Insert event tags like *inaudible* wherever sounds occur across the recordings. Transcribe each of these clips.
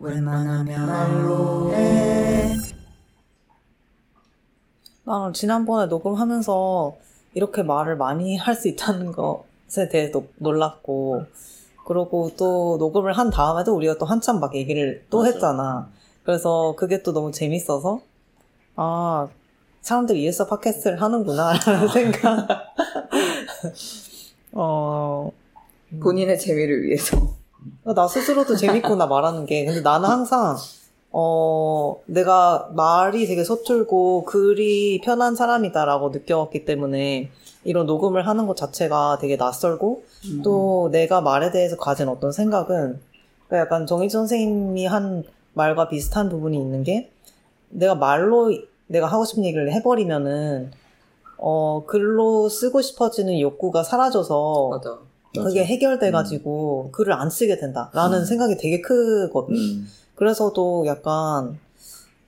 웬만하면 말로 해. 나는 지난번에 녹음하면서 이렇게 말을 많이 할 수 있다는 것에 대해서 놀랐고, 그리고 또 녹음을 한 다음에도 우리가 또 한참 막 얘기를 또 맞아. 했잖아. 그래서 그게 또 너무 재밌어서, 아, 사람들이 이래서 팟캐스트를 하는구나, *laughs* 라는 생각. *laughs* 어, 본인의 재미를 위해서. 나 스스로도 재밌구나 말하는 게. 근데 나는 항상, 어, 내가 말이 되게 서툴고 글이 편한 사람이다라고 느껴왔기 때문에 이런 녹음을 하는 것 자체가 되게 낯설고 음. 또 내가 말에 대해서 가진 어떤 생각은 그러니까 약간 정희 선생님이 한 말과 비슷한 부분이 있는 게 내가 말로 내가 하고 싶은 얘기를 해버리면은 어, 글로 쓰고 싶어지는 욕구가 사라져서 맞아. 그게 해결돼가지고 글을 안 쓰게 된다라는 음. 생각이 되게 크거든. 음. 그래서도 약간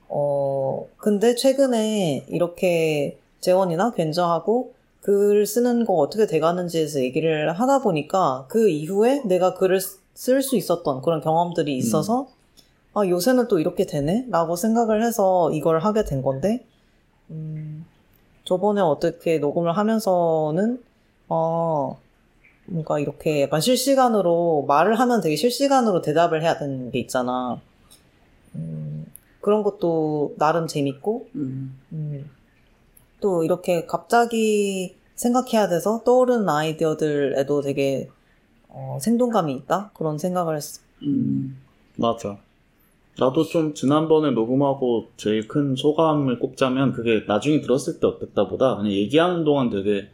어 근데 최근에 이렇게 재원이나 괜저하고 글 쓰는 거 어떻게 돼가는지에서 얘기를 하다 보니까 그 이후에 내가 글을 쓸 수 있었던 그런 경험들이 있어서 아 요새는 또 이렇게 되네라고 생각을 해서 이걸 하게 된 건데 음 저번에 어떻게 녹음을 하면서는 어 뭔가 이렇게 약간 실시간으로 말을 하면 되게 실시간으로 대답을 해야 되는 게 있잖아. 음, 그런 것도 나름 재밌고, 음. 음, 또 이렇게 갑자기 생각해야 돼서 떠오르는 아이디어들에도 되게 어, 생동감이 있다? 그런 생각을 했어. 음. 맞아. 나도 좀 지난번에 녹음하고 제일 큰 소감을 꼽자면 그게 나중에 들었을 때 어땠다 보다 그냥 얘기하는 동안 되게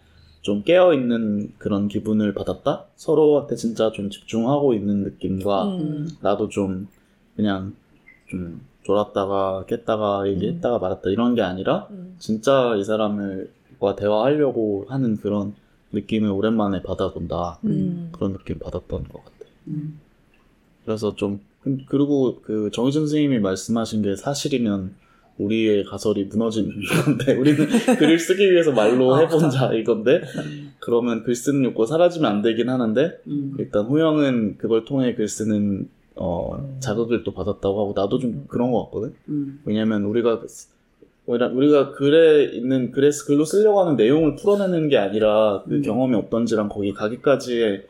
좀 깨어 있는 그런 기분을 받았다? 서로한테 진짜 좀 집중하고 있는 느낌과 음. 나도 좀 그냥 좀 졸았다가 깼다가 얘기했다가 말았다 이런 게 아니라 음. 진짜 이 사람과 대화하려고 하는 그런 느낌을 오랜만에 받아본다. 음. 그런 느낌 받았던 것 같아. 음. 그래서 좀 그- 그리고 그 정희 선생님이 말씀하신 게 사실이면 우리의 가설이 무너지는 건데 *laughs* 우리는 글을 쓰기 위해서 말로 아, 해본 자 이건데 그러면 글 쓰는 욕구 사라지면 안 되긴 하는데 음. 일단 호영은 그걸 통해 글 쓰는 어, 음. 자극을 또 받았다고 하고 나도 좀 그런 것 같거든. 음. 왜냐면 우리가 우리가- 글에 있는 글에 글로 쓰려고 하는 내용을 풀어내는 게 아니라 그 음. 경험이 어떤지랑 거기 가기까지의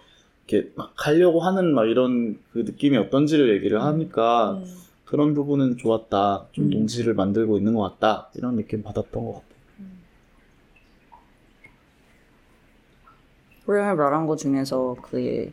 이렇게 막 가려고 하는 막 이런 그 느낌이 어떤지를 얘기를 하니까 음. 그런 부분은 좋았다. 좀 음. 동지를 만들고 있는 것 같다. 이런 느낌 받았던 것 같아. 호영이 말한 것 중에서 그의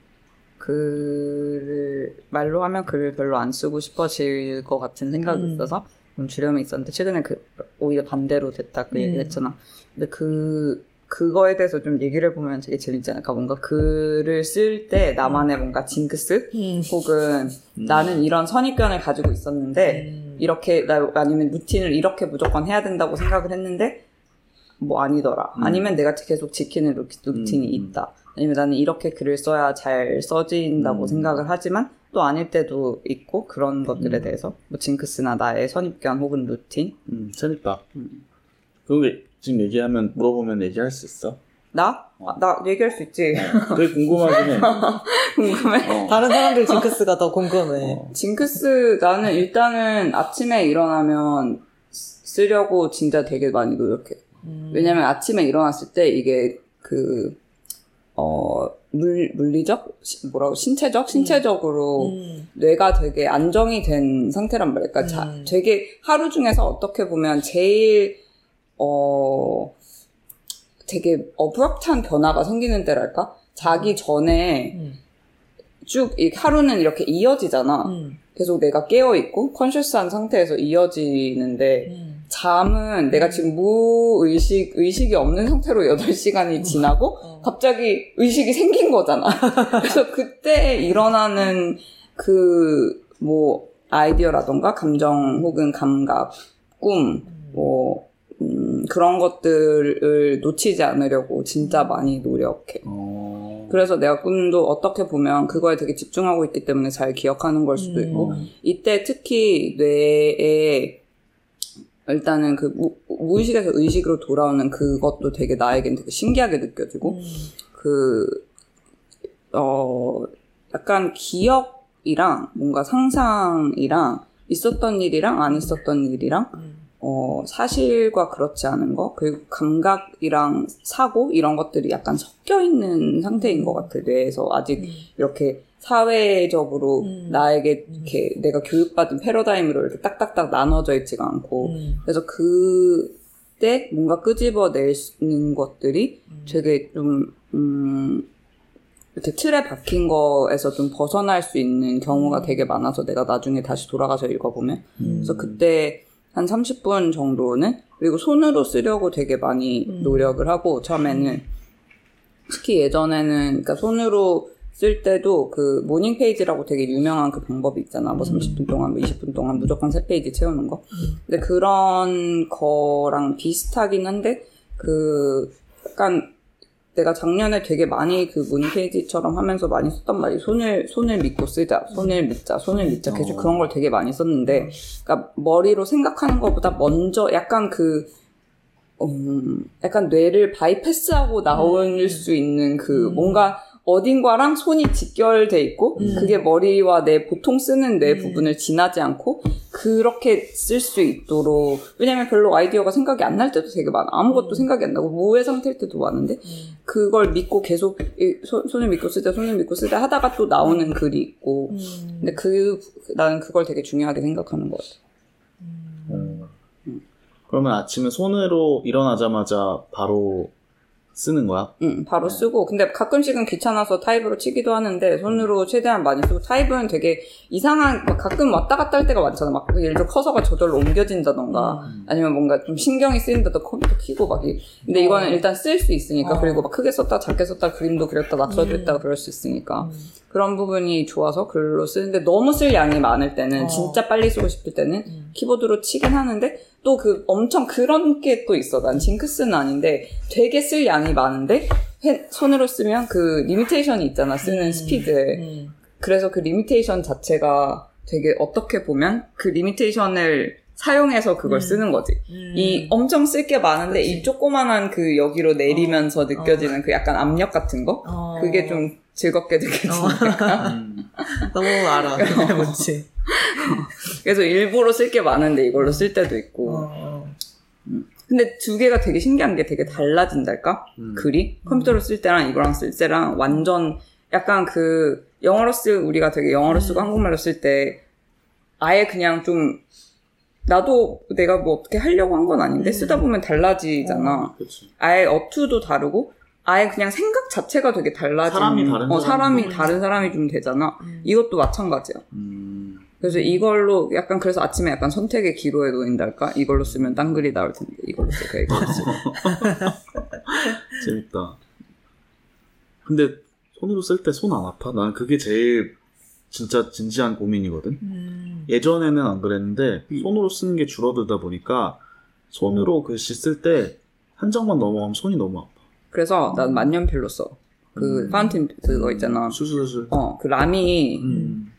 글을 말로 하면 글을 별로 안 쓰고 싶어질 것 같은 생각이 음. 있어서 좀 주렴이 있었는데 최근에 그 오히려 반대로 됐다 그 얘기를 음. 했잖아. 근데 그 그거에 대해서 좀 얘기를 해보면 되게 재밌잖아. 그러니까 뭔가 글을 쓸 때 나만의 뭔가 징크스 음. 혹은 음. 나는 이런 선입견을 가지고 있었는데 음. 이렇게 나 아니면 루틴을 이렇게 무조건 해야 된다고 생각을 했는데 뭐 아니더라. 음. 아니면 내가 계속 지키는 루- 루틴이 음. 있다. 아니면 나는 이렇게 글을 써야 잘 써진다고 음. 생각을 하지만 또 아닐 때도 있고 그런 것들에 음. 대해서 뭐 징크스나 나의 선입견 혹은 루틴 음, 재밌다. 음. 그런 게 지금 얘기하면 물어보면 얘기할 수 있어? 나? 아, 나 얘기할 수 있지. 되게 궁금하긴 해. *laughs* 궁금해. 어. 다른 사람들 징크스가 더 궁금해. 어. 징크스 나는 일단은 아침에 일어나면 쓰- 쓰려고 진짜 되게 많이 노력해. 음. 왜냐면 아침에 일어났을 때 이게 그, 어, 물, 물리적? 시- 뭐라고, 신체적? 신체적으로 음. 뇌가 되게 안정이 된 상태란 말이야. 그러니까 자- 음. 되게 하루 중에서 어떻게 보면 제일, 어, 되게 어브럽트한 변화가 생기는 때랄까? 자기 전에 음. 쭉, 이 하루는 이렇게 이어지잖아. 음. 계속 내가 깨어있고, 컨셔스한 상태에서 이어지는데, 음. 잠은 내가 지금 무의식, 의식이 없는 상태로 8시간이 지나고, 어. 갑자기 의식이 생긴 거잖아. *laughs* 그래서 그때 일어나는 그, 뭐, 아이디어라던가, 감정 혹은 감각, 꿈, 뭐, 음, 그런 것들을 놓치지 않으려고 진짜 많이 노력해. 어. 그래서 내가 꿈도 어떻게 보면 그거에 되게 집중하고 있기 때문에 잘 기억하는 걸 수도 있고, 음. 이때 특히 뇌에 일단은 그 무, 무의식에서 의식으로 돌아오는 그것도 되게 나에겐 되게 신기하게 느껴지고 음. 그 어 약간 기억 생각이랑 뭔가 상상이랑 있었던 일이랑 안 있었던 일이랑 음. 어, 사실과 그렇지 않은 거, 그리고 감각이랑 사고, 이런 것들이 약간 섞여 있는 상태인 것 같아, 뇌에서. 아직 음. 이렇게 사회적으로 음. 나에게 음. 이렇게 내가 교육받은 패러다임으로 이렇게 딱딱딱 나눠져 있지가 않고. 음. 그래서 그때 뭔가 끄집어내는 것들이 음. 되게 좀, 음, 이렇게 틀에 박힌 거에서 좀 벗어날 수 있는 경우가 음. 되게 많아서 내가 나중에 다시 돌아가서 읽어보면. 음. 그래서 그때 한 30분 정도는 그리고 손으로 쓰려고 되게 많이 음. 노력을 하고 처음에는 특히 예전에는 그러니까 손으로 쓸 때도 그 morning page라고 되게 유명한 그 방법이 있잖아. 뭐 음. 30분 동안, 뭐 20분 동안 무조건 세 페이지 채우는 거. 음. 근데 그런 거랑 비슷하긴 한데 그 약간 내가 작년에 되게 많이 그 morning page처럼 하면서 많이 썼단 말이 손을 손을 믿고 쓰자, 손을 믿자, 손을 믿자 계속 어. 그런 걸 되게 많이 썼는데 그러니까 머리로 생각하는 것보다 먼저 약간 그 음, 약간 뇌를 bypass하고 나올 음. 수 있는 그 음. 뭔가 어딘가랑 손이 직결돼 있고 음. 그게 머리와 내 보통 쓰는 뇌 음. 부분을 지나지 않고 그렇게 쓸 수 있도록 왜냐면 별로 아이디어가 생각이 안 날 때도 되게 많아 아무것도 음. 생각이 안 나고 무의 상태일 때도 많은데 음. 그걸 믿고 계속 이 손- 손을 믿고 쓰자 손을 믿고 쓰자 하다가 또 나오는 글이 있고 음. 근데 그 나는 그걸 되게 중요하게 생각하는 것 같아 음. 그러면 아침에 손으로 일어나자마자 바로 쓰는 거야? 응, 바로 네. 쓰고. 근데 가끔씩은 귀찮아서 타입으로 치기도 하는데, 손으로 최대한 많이 쓰고, 타입은 되게 이상한, 막 가끔 왔다 갔다 할 때가 많잖아. 막, 예를 들어 커서가 저절로 옮겨진다던가, 음. 아니면 뭔가 좀 신경이 쓰인다도 컴퓨터 키고 막, 이- 근데 이거는 어. 일단 쓸 수 있으니까, 어. 그리고 막 크게 썼다, 작게 썼다, 그림도 그렸다, 낙서도 음. 했다, 그럴 수 있으니까. 음. 그런 부분이 좋아서 글로 쓰는데, 너무 쓸 양이 많을 때는, 어. 진짜 빨리 쓰고 싶을 때는, 음. 키보드로 치긴 하는데 또 그 엄청 그런 게 또 있어. 난 징크스는 아닌데 되게 쓸 양이 많은데 해- 손으로 쓰면 그 limitation이 있잖아. 쓰는 음. 스피드에. 음. 그래서 그 limitation 자체가 되게 어떻게 보면 그 limitation을 사용해서 그걸 음. 쓰는 거지. 음. 이 엄청 쓸 게 많은데 그치. 이 조그만한 그 여기로 내리면서 느껴지는 그 약간 압력 같은 거? 어. 그게 좀 즐겁게 느껴지니까. *laughs* 음. 너무 알아. 뭔지. 그래서 일부러 쓸 게 많은데 이걸로 쓸 때도 있고. 어. 근데 두 개가 되게 신기한 게 되게 달라진달까? 음. 글이? 컴퓨터로 쓸 때랑 이거랑 쓸 때랑 완전 약간 그 영어로 쓰 우리가 되게 영어로 쓰고 음. 한국말로 쓸 때 아예 그냥 좀 나도 내가 뭐 어떻게 하려고 한 건 아닌데 음. 쓰다 보면 달라지잖아. 그치. 아예 어투도 다르고 아예 그냥 생각 자체가 되게 달라진 사람이 다른 어, 사람이 사람이. 다른 사람이 좀 되잖아. 음. 이것도 마찬가지야. 음. 그래서 이걸로 약간 그래서 아침에 약간 선택의 기로에 놓인달까? 이걸로 쓰면 딴 글이 나올 텐데 이걸로 쓸까 이걸로 쓸까? *laughs* 재밌다. 근데 손으로 쓸 때 손 안 아파? 난 그게 제일 진짜 진지한 고민이거든. 음. 예전에는 안 그랬는데 음. 손으로 쓰는 게 줄어들다 보니까 손으로 글씨 쓸 때 한 장만 넘어가면 손이 너무 아파. 그래서 난 만년필로 써. 그 음. 파운틴 그거 있잖아. 수술술. 어, 그 라미 음.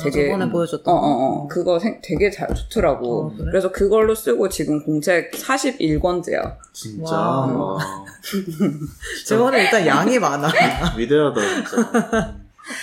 되게- 아, 저번에 보여줬던 어, 어, 어. 그거 생- 되게 잘 좋더라고. 어, 그래? 그래서 그걸로 쓰고 지금 공책 41권째야. 진짜. 와. 와. *laughs* 저번에 일단 양이 많아. *laughs* 위대하다 진짜.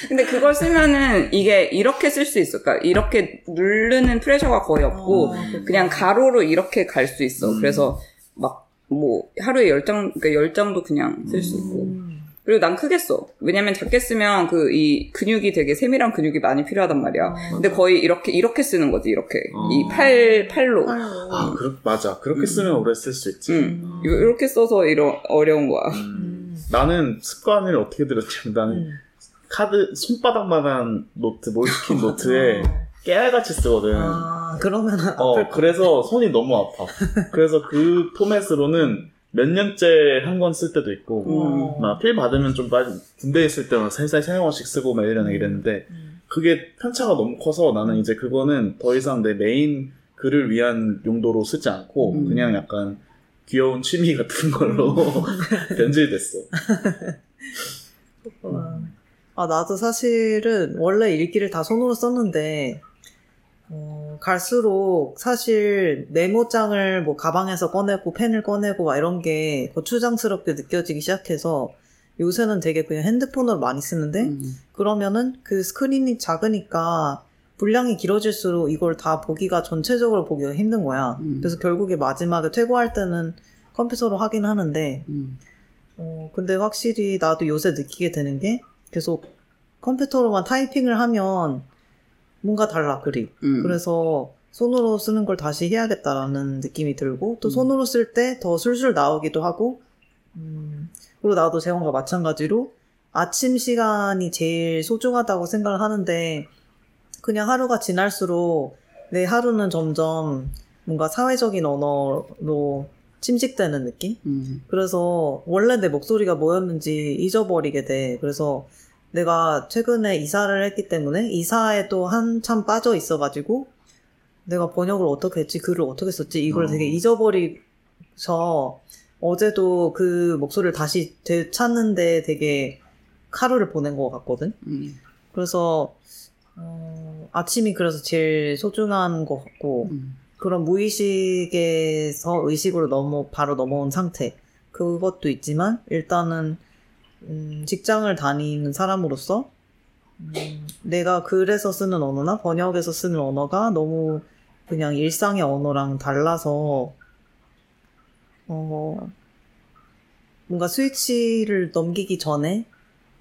근데 그걸 쓰면은 이게 이렇게 쓸 수 있어. 그러니까 이렇게 누르는 프레셔가 거의 없고 어. 그냥 가로로 이렇게 갈 수 있어. 음. 그래서 막 뭐 하루에 열 장, 그러니까 열 장도 그냥 쓸 수 있고. 음. 그리고 난 크게 써. 왜냐면 작게 쓰면 그 이 근육이 되게 세밀한 근육이 많이 필요하단 말이야. 어. 근데 거의 이렇게 이렇게 쓰는 거지 이렇게 어. 이팔 팔로. 아, 그렇, 맞아. 그렇게 음. 쓰면 오래 쓸 수 있지. 응. 이거 이렇게 써서 이러 어려운 거야. 음. 음. 나는 습관을 어떻게 들였냐면 나는 음. 카드 손바닥만한 노트 Moleskine *laughs* 노트에 깨알같이 쓰거든. 아, 그러면은 어, 그래서 손이 너무 아파. 그래서 그 포맷으로는 몇 년째 한 권 쓸 때도 있고, 어. 막필 받으면 좀 빨리 군대에 있을 때만 살살 세 원씩 쓰고 막 이러는 이랬는데, 음. 그게 편차가 너무 커서 나는 이제 그거는 더 이상 내 메인 글을 위한 용도로 쓰지 않고, 음. 그냥 약간 귀여운 취미 같은 걸로 *laughs* 변질됐어. 아, 나도 사실은 원래 일기를 다 손으로 썼는데, 어, 갈수록 사실 메모장을 뭐 가방에서 꺼내고 펜을 꺼내고 막 이런 게 거추장스럽게 느껴지기 시작해서 요새는 되게 그냥 핸드폰으로 많이 쓰는데 음. 그러면은 그 스크린이 작으니까 분량이 길어질수록 이걸 다 보기가 전체적으로 보기가 힘든 거야. 음. 그래서 결국에 마지막에 퇴고할 때는 컴퓨터로 하긴 하는데 음. 어, 근데 확실히 나도 요새 느끼게 되는 게 계속 컴퓨터로만 타이핑을 하면 뭔가 달라, 글이. 음. 그래서 손으로 쓰는 걸 다시 해야겠다라는 느낌이 들고 또 음. 손으로 쓸 때 더 술술 나오기도 하고 음, 그리고 나도 재원과 마찬가지로 아침 시간이 제일 소중하다고 생각을 하는데 그냥 하루가 지날수록 내 하루는 점점 뭔가 사회적인 언어로 침식되는 느낌? 음. 그래서 원래 내 목소리가 뭐였는지 잊어버리게 돼. 그래서 내가 최근에 이사를 했기 때문에 이사에 또 한참 빠져 있어가지고 내가 번역을 어떻게 했지, 글을 어떻게 썼지, 이걸 어. 되게 잊어버리서 어제도 그 목소리를 다시 되찾는데 되게 하루를 보낸 것 같거든. 음. 그래서 어, 아침이 그래서 제일 소중한 것 같고 음. 그런 무의식에서 의식으로 넘어 바로 넘어온 상태 그것도 있지만 일단은 음, 직장을 다니는 사람으로서 음, 내가 글에서 쓰는 언어나 번역에서 쓰는 언어가 너무 그냥 일상의 언어랑 달라서 어, 뭔가 스위치를 넘기기 전에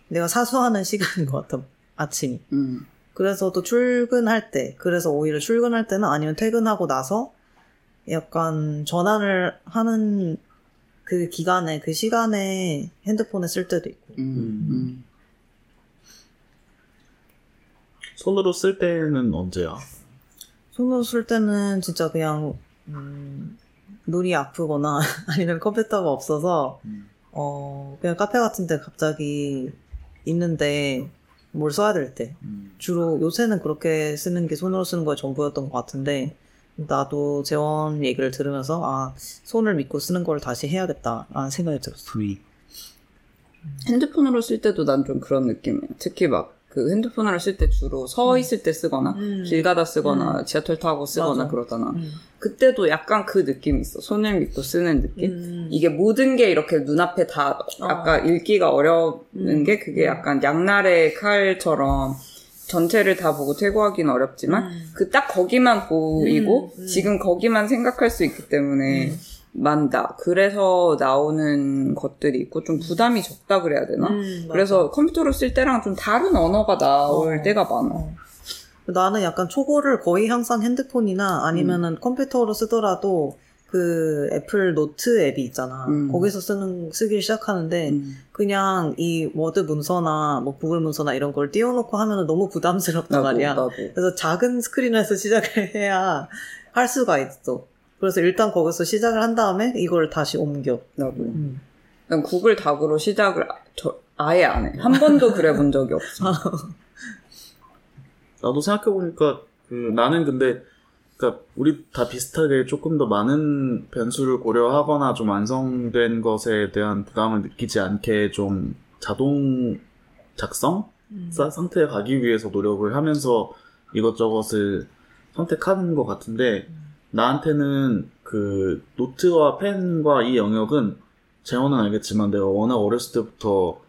내가 사수하는 *laughs* 시간인 것 같아 아침이 음. 그래서 또 출근할 때, 그래서 오히려 출근할 때는 아니면 퇴근하고 나서 약간 전화를 하는 그 기간에, 그 시간에 핸드폰을 쓸 때도 있고. 음. 음. 손으로 쓸 때는 언제야? 손으로 쓸 때는 진짜 그냥, 음, 눈이 아프거나 *laughs* 아니면 컴퓨터가 없어서, 음. 어, 그냥 카페 같은 데 갑자기 있는데 뭘 써야 될 때. 음. 주로 요새는 그렇게 쓰는 게 손으로 쓰는 거에 전부였던 것 같은데 나도 재원 얘기를 들으면서 아 손을 믿고 쓰는 걸 다시 해야겠다라는 생각이 들었어. 핸드폰으로 쓸 때도 난 좀 그런 느낌이야. 특히 막 그 핸드폰으로 쓸 때 주로 서 있을 때 쓰거나 음. 길 가다 쓰거나 지하철 타고 쓰거나 맞아. 그러잖아. 음. 그때도 약간 그 느낌이 있어. 손을 믿고 쓰는 느낌. 음. 이게 모든 게 이렇게 눈앞에 다 아까 읽기가 어려운 음. 게 그게 음. 약간 양날의 칼처럼 전체를 다 보고 퇴고하기는 어렵지만 음. 그 딱 거기만 보이고 음, 음. 지금 거기만 생각할 수 있기 때문에 만다. 그래서 나오는 것들이 있고 좀 부담이 적다 그래야 되나? 음. 그래서 컴퓨터로 쓸 때랑 좀 다른 언어가 나올 어. 때가 많아. 어. 나는 약간 초고를 거의 항상 핸드폰이나 아니면은 음. 컴퓨터로 쓰더라도 그 애플 노트 앱이 있잖아. 음. 거기서 쓰는 쓰기 시작하는데 음. 그냥 이 워드 문서나 뭐 구글 문서나 이런 걸 띄워놓고 하면은 너무 부담스럽단 나도, 말이야. 나도. 그래서 작은 스크린에서 *laughs* 시작을 해야 할 수가 있어. 그래서 일단 거기서 시작을 한 다음에 이걸 다시 옮겨. 나도. 음. 난 구글 닥으로 시작을 아- 저- 아예 안 해. 한 번도 그래 본 적이 없어. *laughs* 나도 생각해보니까 그 나는 근데 그러니까 우리 다 비슷하게 조금 더 많은 변수를 고려하거나 좀 완성된 것에 대한 부담을 느끼지 않게 좀 자동 작성 음. 사- 상태에 가기 위해서 노력을 하면서 이것저것을 선택하는 것 같은데 나한테는 그 노트와 펜과 이 영역은 재원은 알겠지만 내가 워낙 어렸을 때부터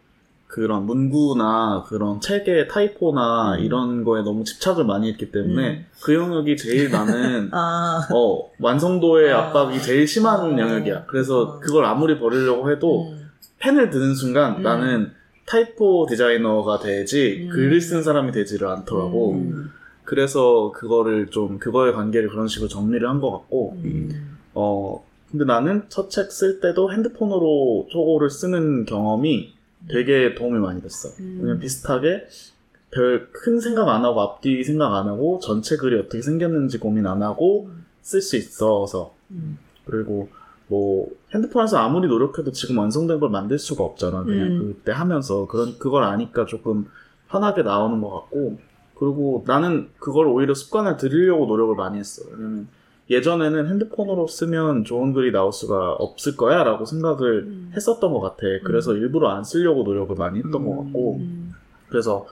그런 문구나 그런 책의 타이포나 음. 이런 거에 너무 집착을 많이 했기 때문에 음. 그 영역이 제일 나는 *laughs* 아. 어 완성도의 아. 압박이 제일 심한 어. 영역이야. 그래서 어. 그걸 아무리 버리려고 해도 음. 펜을 드는 순간 음. 나는 타이포 디자이너가 되지 음. 글을 쓴 사람이 되지를 않더라고. 음. 그래서 그거를 좀 그거의 관계를 그런 식으로 정리를 한 것 같고 음. 어 근데 나는 첫 책 쓸 때도 핸드폰으로 초고를 쓰는 경험이 되게 도움이 많이 됐어. 음. 그냥 비슷하게 별 큰 생각 안 하고 앞뒤 생각 안 하고 전체 글이 어떻게 생겼는지 고민 안 하고 쓸 수 있어서 음. 그리고 뭐 핸드폰에서 아무리 노력해도 지금 완성된 걸 만들 수가 없잖아. 그냥 음. 그때 하면서 그런 그걸 아니까 조금 편하게 나오는 것 같고 그리고 나는 그걸 오히려 습관을 들이려고 노력을 많이 했어. 왜냐면 예전에는 핸드폰으로 쓰면 좋은 글이 나올 수가 없을 거야 라고 생각을 음. 했었던 것 같아. 그래서 일부러 안 쓰려고 노력을 많이 했던 것 같고 음. 그래서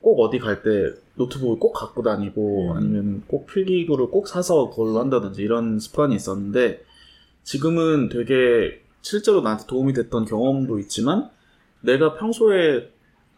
꼭 어디 갈 때 노트북을 꼭 갖고 다니고 음. 아니면 꼭 필기구를 꼭 사서 그걸로 한다든지 이런 습관이 있었는데 지금은 되게 실제로 나한테 도움이 됐던 경험도 있지만 내가 평소에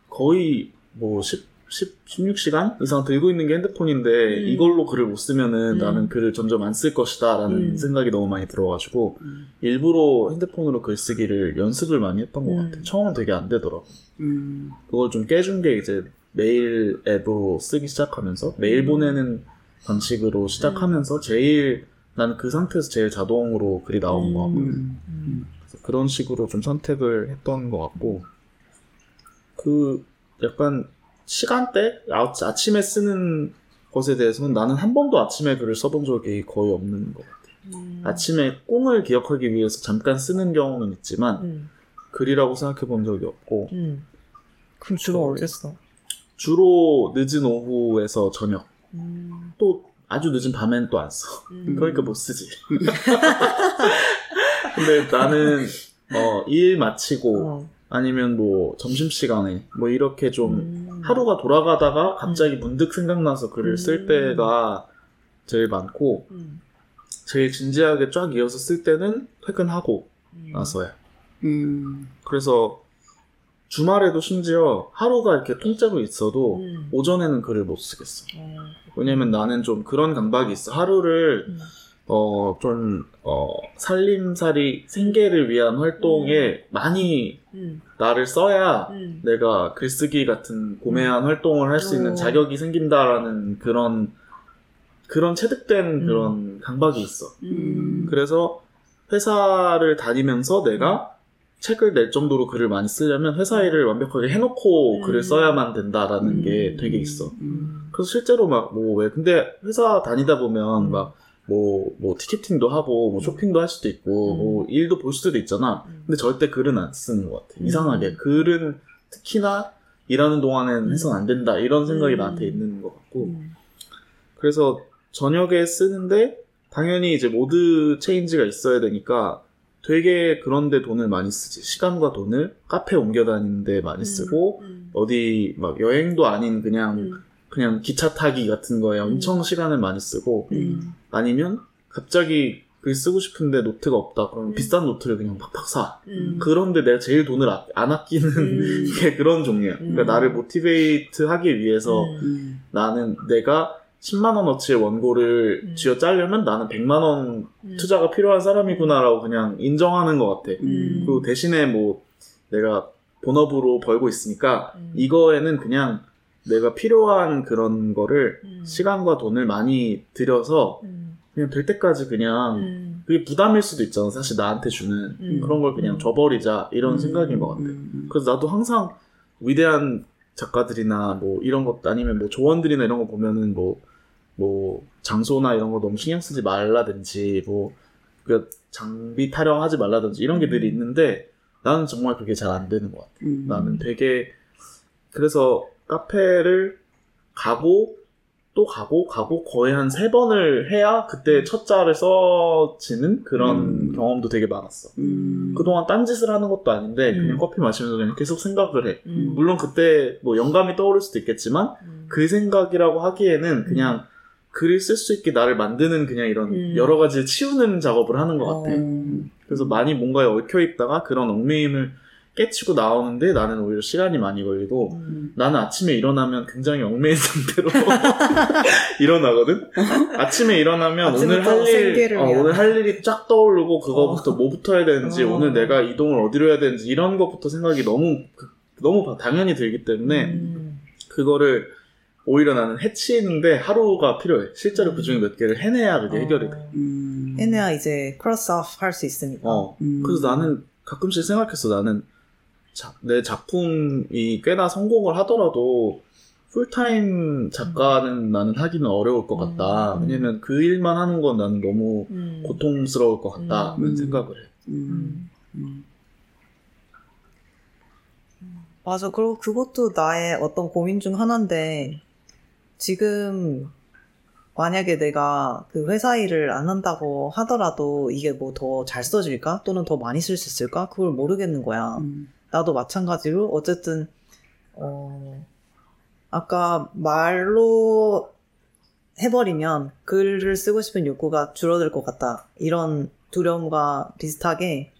거의 뭐 10, 10, 16시간 이상 들고 있는 게 핸드폰인데 음. 이걸로 글을 못 쓰면은 음. 나는 글을 점점 안 쓸 것이다 라는 음. 생각이 너무 많이 들어가지고 음. 일부러 핸드폰으로 글쓰기를 연습을 많이 했던 것 음. 같아. 처음은 되게 안 되더라고. 음. 그걸 좀 깨준 게 이제 메일 앱으로 쓰기 시작하면서 메일 음. 보내는 방식으로 시작하면서 제일 나는 그 상태에서 제일 자동으로 글이 나오는 것 같고. 그래서 그런 식으로 좀 선택을 했던 것 같고 그 약간 시간대 아, 아침에 쓰는 것에 대해서는 나는 한 번도 아침에 글을 써본 적이 거의 없는 것 같아. 음. 아침에 꽁을 기억하기 위해서 잠깐 쓰는 경우는 있지만 음. 글이라고 생각해 본 적이 없고 음. 그럼 주로 언제 써? 주로 늦은 오후에서 저녁 음. 또 아주 늦은 밤엔 또 안 써. 음. 그러니까 못 쓰지. *laughs* 근데 나는 어, 일 마치고 어. 아니면 뭐 점심시간에 뭐 이렇게 좀 음. 하루가 돌아가다가 갑자기 문득 생각나서 글을 쓸 음. 때가 제일 많고 음. 제일 진지하게 쫙 이어서 쓸 때는 퇴근하고 음. 나서야. 음. 그래서 주말에도 심지어 하루가 이렇게 통째로 있어도 음. 오전에는 글을 못 쓰겠어. 어. 왜냐면 나는 좀 그런 강박이 있어. 하루를 음. 어, 좀, 어, 살림살이, 생계를 위한 활동에 많이 음. 나를 써야 음. 내가 글쓰기 같은 고매한 활동을 할 수 있는 어. 자격이 생긴다라는 그런, 그런 체득된 음. 그런 강박이 있어. 음. 그래서 회사를 다니면서 내가 책을 낼 정도로 글을 많이 쓰려면 회사 일을 완벽하게 해놓고 음. 글을 써야만 된다라는 게 음. 되게 있어. 음. 그래서 실제로 막 뭐 왜 근데 회사 다니다 보면 음. 막 뭐 뭐 티켓팅도 하고 뭐 쇼핑도 할 수도 있고 음. 뭐 일도 볼 수도 있잖아. 음. 근데 절대 글은 안 쓰는 것 같아. 음. 이상하게 글은 특히나 일하는 동안에는 해서는 안 된다 이런 생각이 음. 나한테 있는 것 같고 음. 그래서 저녁에 쓰는데 당연히 이제 mode change가 있어야 되니까 되게 그런데 돈을 많이 쓰지. 시간과 돈을 카페 옮겨 다니는데 많이 쓰고 음. 어디 막 여행도 아닌 그냥 음. 그냥 기차 타기 같은 거에 엄청 시간을 많이 쓰고 음. 아니면 갑자기 글 쓰고 싶은데 노트가 없다 그러면 음. 비싼 노트를 그냥 팍팍 사 음. 그런데 내가 제일 돈을 아- 안 아끼는 음. *laughs* 게 그런 종류야 그러니까 음. 나를 motivate 하기 위해서 음. 음. 나는 내가 10만 원어치의 원고를 음. 쥐어 짜려면 나는 100만 원 음. 투자가 필요한 사람이구나라고 그냥 인정하는 것 같아 음. 그리고 대신에 뭐 내가 본업으로 벌고 있으니까 음. 이거에는 그냥 내가 필요한 그런 거를 음. 시간과 돈을 많이 들여서 음. 그냥 될 때까지 그냥 음. 그게 부담일 수도 있잖아 사실 나한테 주는 음. 그런 걸 그냥 음. 줘버리자 이런 음. 생각인 것 같아 음. 그래서 나도 항상 위대한 작가들이나 뭐 이런 것 아니면 뭐 조언들이나 이런 거 보면은 뭐뭐 장소나 이런 거 너무 신경 쓰지 말라든지 뭐 그 장비 타령하지 말라든지 이런 게늘 음. 있는데 나는 정말 그게 잘 안 되는 것 같아 음. 나는 되게 그래서 카페를 가고 또 가고 가고 거의 한 세 번을 해야 그때 첫 자를 써지는 그런 음. 경험도 되게 많았어. 음. 그동안 딴짓을 하는 것도 아닌데 음. 그냥 커피 마시면서 그냥 계속 생각을 해. 음. 물론 그때 뭐 영감이 떠오를 수도 있겠지만 음. 그 생각이라고 하기에는 그냥 글을 쓸 수 있게 나를 만드는 그냥 이런 음. 여러 가지를 치우는 작업을 하는 것 같아. 음. 그래서 많이 뭔가에 얽혀 있다가 그런 얽매임을 깨치고 나오는데 나는 오히려 시간이 많이 걸리고 음. 나는 아침에 일어나면 굉장히 얽매인 상태로 *laughs* 일어나거든. 아침에 일어나면 오늘 할 일, 어. 오늘 할 일이 쫙 떠오르고 그거부터 뭐부터 해야 되는지 어. 오늘 내가 이동을 어디로 해야 되는지 이런 것부터 생각이 너무 그- 너무 당연히 들기 때문에 음. 그거를 오히려 나는 해치는데 하루가 필요해. 실제로 음. 그 중에 몇 개를 해내야 그게 해결이 돼. 음. 해내야 이제 cross off 할 수 있으니까. 어. 음. 그래서 나는 가끔씩 생각했어. 나는 자- 내 작품이 꽤나 성공을 하더라도 풀타임 작가는 나는 하기는 어려울 것 같다. 음. 왜냐면 그 일만 하는 건 나는 너무 음. 고통스러울 것 같다는 음. 생각을 해. 음. 음. 맞아. 그리고 그것도 나의 어떤 고민 중 하나인데, 지금, 만약에 내가 그 회사 일을 안 한다고 하더라도 이게 뭐 더 잘 써질까? 또는 더 많이 쓸 수 있을까? 그걸 모르겠는 거야. 음. 나도 마찬가지로, 어쨌든, 어, 아까 말로 해버리면 글을 쓰고 싶은 욕구가 줄어들 것 같다. 이런 두려움과 비슷하게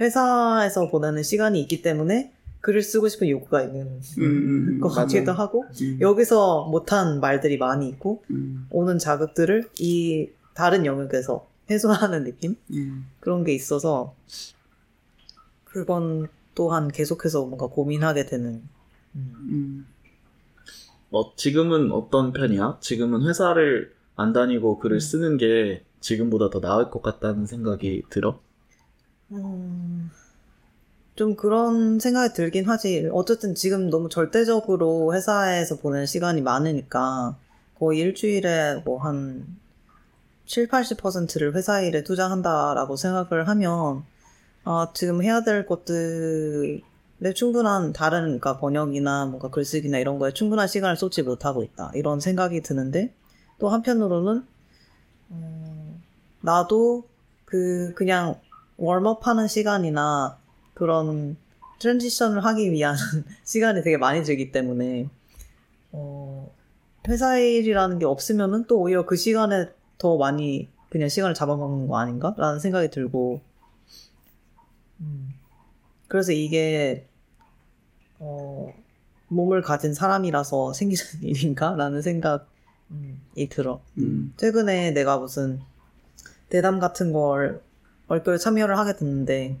회사에서 보내는 시간이 있기 때문에 글을 쓰고 싶은 욕구가 있는 음. 것 맞아. 같기도 하고 음. 여기서 못한 말들이 많이 있고 음. 오는 자극들을 이 다른 영역에서 해소하는 느낌 음. 그런 게 있어서 그건 또한 계속해서 뭔가 고민하게 되는 음. 음. 어, 지금은 어떤 편이야? 지금은 회사를 안 다니고 글을 음. 쓰는 게 지금보다 더 나을 것 같다는 생각이 들어? 음, 좀 그런 생각이 들긴 하지. 어쨌든 지금 너무 절대적으로 회사에서 보낸 시간이 많으니까 거의 일주일에 뭐 한 7, 80%를 회사 일에 투자한다라고 생각을 하면 아, 지금 해야 될 것들에 충분한 다른 그러니까 번역이나 뭔가 글쓰기나 이런 거에 충분한 시간을 쏟지 못하고 있다. 이런 생각이 드는데 또 한편으로는 어, 나도 그 그냥 warm up 하는 시간이나 그런 transition을 하기 위한 *laughs* 시간이 되게 많이 들기 때문에 어, 회사 일이라는 게 없으면은 또 오히려 그 시간에 더 많이 그냥 시간을 잡아먹는 거 아닌가? 라는 생각이 들고 음, 그래서 이게 어, 몸을 가진 사람이라서 생기는 *laughs* 일인가? 라는 생각이 들어. 음. 최근에 내가 무슨 대담 같은 걸 얼결 참여를 하게 됐는데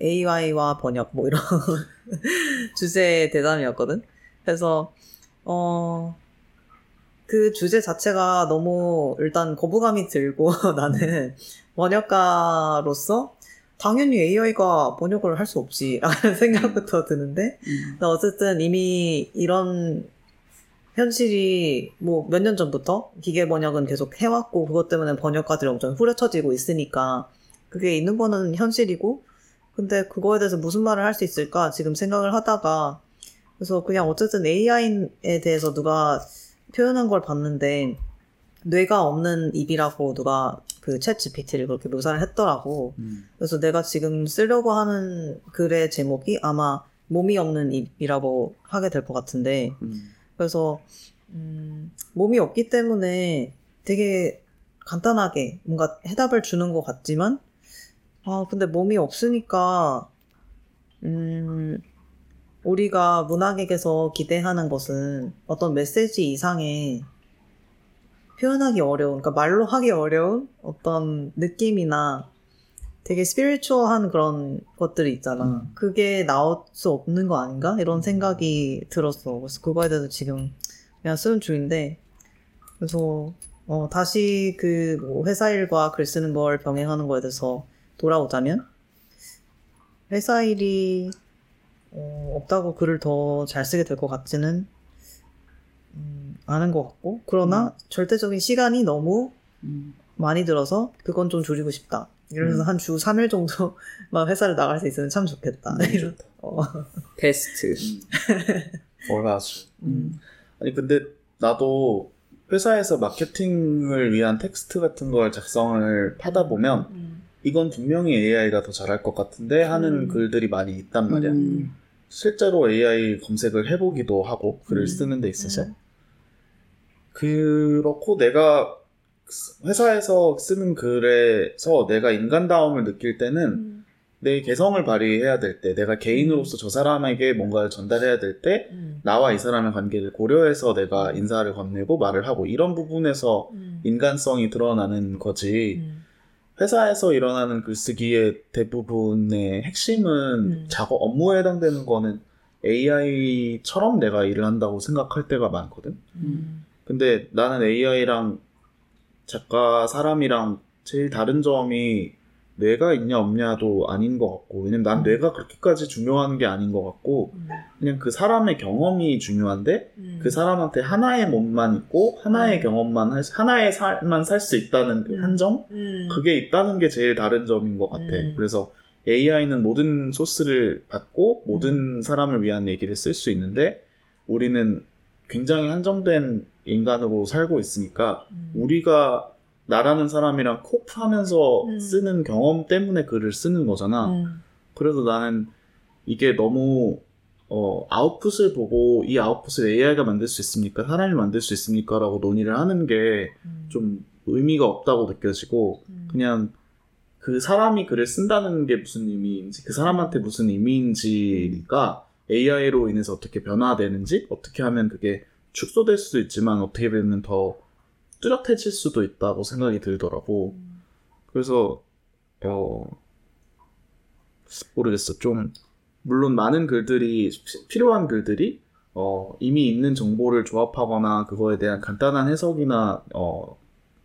AI와 번역 뭐 이런 *laughs* 주제의 대담이었거든. 그래서 어. 그 주제 자체가 너무 일단 거부감이 들고 *laughs* 나는 번역가로서 당연히 AI가 번역을 할 수 없지 *laughs* 라는 생각부터 드는데 음. 어쨌든 이미 이런 현실이 뭐 몇 년 전부터 기계 번역은 계속 해왔고 그것 때문에 번역가들이 엄청 후려쳐지고 있으니까 그게 있는 거는 현실이고 근데 그거에 대해서 무슨 말을 할 수 있을까 지금 생각을 하다가 그래서 그냥 어쨌든 AI에 대해서 누가 표현한 걸 봤는데 뇌가 없는 입이라고 누가 그챗 GPT를 그렇게 묘사를 했더라고. 음. 그래서 내가 지금 쓰려고 하는 글의 제목이 아마 몸이 없는 입이라고 하게 될 것 같은데 음. 그래서 음, 몸이 없기 때문에 되게 간단하게 뭔가 해답을 주는 것 같지만 아 근데 몸이 없으니까 음, 우리가 문학에게서 기대하는 것은 어떤 메시지 이상의 표현하기 어려운, 그러니까 말로 하기 어려운 어떤 느낌이나 되게 스피리추얼한 그런 것들이 있잖아. 음. 그게 나올 수 없는 거 아닌가? 이런 생각이 들었어. 그래서 그거에 대해서 지금 그냥 쓰는 중인데, 그래서 어, 다시 그 뭐 회사 일과 글 쓰는 걸 병행하는 거에 대해서 돌아오자면, 회사 일이 어, 없다고 글을 더 잘 쓰게 될 것 같지는 음, 않은 것 같고, 그러나 절대적인 시간이 너무 음. 많이 들어서 그건 좀 줄이고 싶다. 이러면서 음. 한주 3일 정도만 *laughs* 회사를 나갈 수 있으면 참 좋겠다. 너무 이런-. 어. 베스트. 월화수. 음. 아니 근데 나도 회사에서 마케팅을 위한 텍스트 같은 걸 작성을 하다 보면 음. 이건 분명히 AI가 더 잘할 것 같은데 하는 음. 글들이 많이 있단 말이야. 음. 실제로 AI 검색을 해보기도 하고 글을 음. 쓰는 데 있어서 음. 그렇고 내가 회사에서 쓰는 글에서 내가 인간다움을 느낄 때는 음. 내 개성을 발휘해야 될 때, 내가 개인으로서 저 사람에게 뭔가를 전달해야 될 때, 음. 나와 이 사람의 관계를 고려해서 내가 인사를 건네고 말을 하고 이런 부분에서 음. 인간성이 드러나는 거지. 음. 회사에서 일어나는 글쓰기의 대부분의 핵심은 음. 작업 업무에 해당되는 거는 AI처럼 내가 일을 한다고 생각할 때가 많거든. 음. 근데 나는 AI랑 작가 사람이랑 제일 다른 점이 뇌가 있냐 없냐도 아닌 것 같고 왜냐면 난 음. 뇌가 그렇게까지 중요한 게 아닌 것 같고 음. 그냥 그 사람의 경험이 중요한데 음. 그 사람한테 하나의 몸만 있고 하나의 음. 경험만 할 수- 하나의 삶만 살 수 있다는 그 음. 한정 음. 그게 있다는 게 제일 다른 점인 것 같아. 음. 그래서 AI는 모든 소스를 받고 음. 모든 사람을 위한 얘기를 쓸 수 있는데 우리는 굉장히 한정된 인간으로 살고 있으니까 음. 우리가 나라는 사람이랑 코프하면서 음. 쓰는 경험 때문에 글을 쓰는 거잖아. 음. 그래서 나는 이게 너무 어, 아웃풋을 보고 이 아웃풋을 AI가 만들 수 있습니까? 사람이 만들 수 있습니까? 라고 논의를 하는 게 음. 좀 의미가 없다고 느껴지고 음. 그냥 그 사람이 글을 쓴다는 게 무슨 의미인지 그 사람한테 무슨 의미인지가 AI로 인해서 어떻게 변화되는지 어떻게 하면 그게 축소될 수도 있지만 어떻게 보면 더 뚜렷해질 수도 있다고 생각이 들더라고. 그래서 어 모르겠어 좀 물론 많은 글들이 필요한 글들이 어 이미 있는 정보를 조합하거나 그거에 대한 간단한 해석이나 어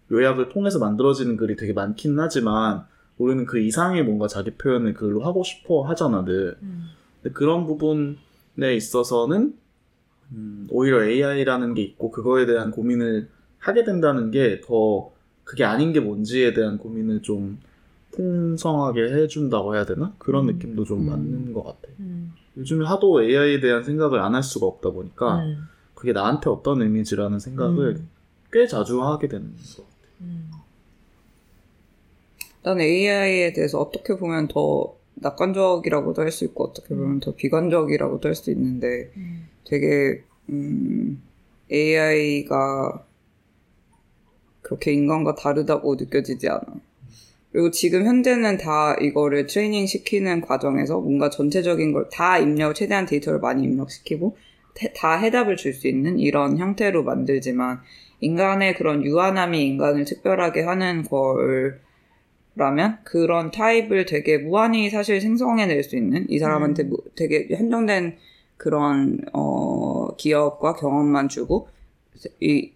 요약을 통해서 만들어지는 글이 되게 많긴 하지만 우리는 그 이상의 뭔가 자기 표현을 글로 하고 싶어 하잖아 늘. 근데 그런 부분에 있어서는 음, 오히려 AI라는 게 있고 그거에 대한 고민을 하게 된다는 게 더 그게 아닌 게 뭔지에 대한 고민을 좀 풍성하게 해준다고 해야 되나? 그런 음. 느낌도 좀 음. 맞는 것 같아. 음. 요즘에 하도 AI에 대한 생각을 안 할 수가 없다 보니까 음. 그게 나한테 어떤 의미지라는 생각을 음. 꽤 자주 하게 되는 것 같아. 음. 난 AI에 대해서 어떻게 보면 더 낙관적이라고도 할 수 있고 어떻게 보면 더 비관적이라고도 할 수 있는데 음. 되게 음, AI가 그렇게 인간과 다르다고 느껴지지 않아. 그리고 지금 현재는 다 이거를 트레이닝 시키는 과정에서 뭔가 전체적인 걸 다 입력, 최대한 데이터를 많이 입력시키고 태- 다 해답을 줄 수 있는 이런 형태로 만들지만 인간의 그런 유한함이 인간을 특별하게 하는 거라면 그런 타입을 되게 무한히 사실 생성해낼 수 있는 이 사람한테 음. 무- 되게 한정된 그런 어, 기억과 경험만 주고 이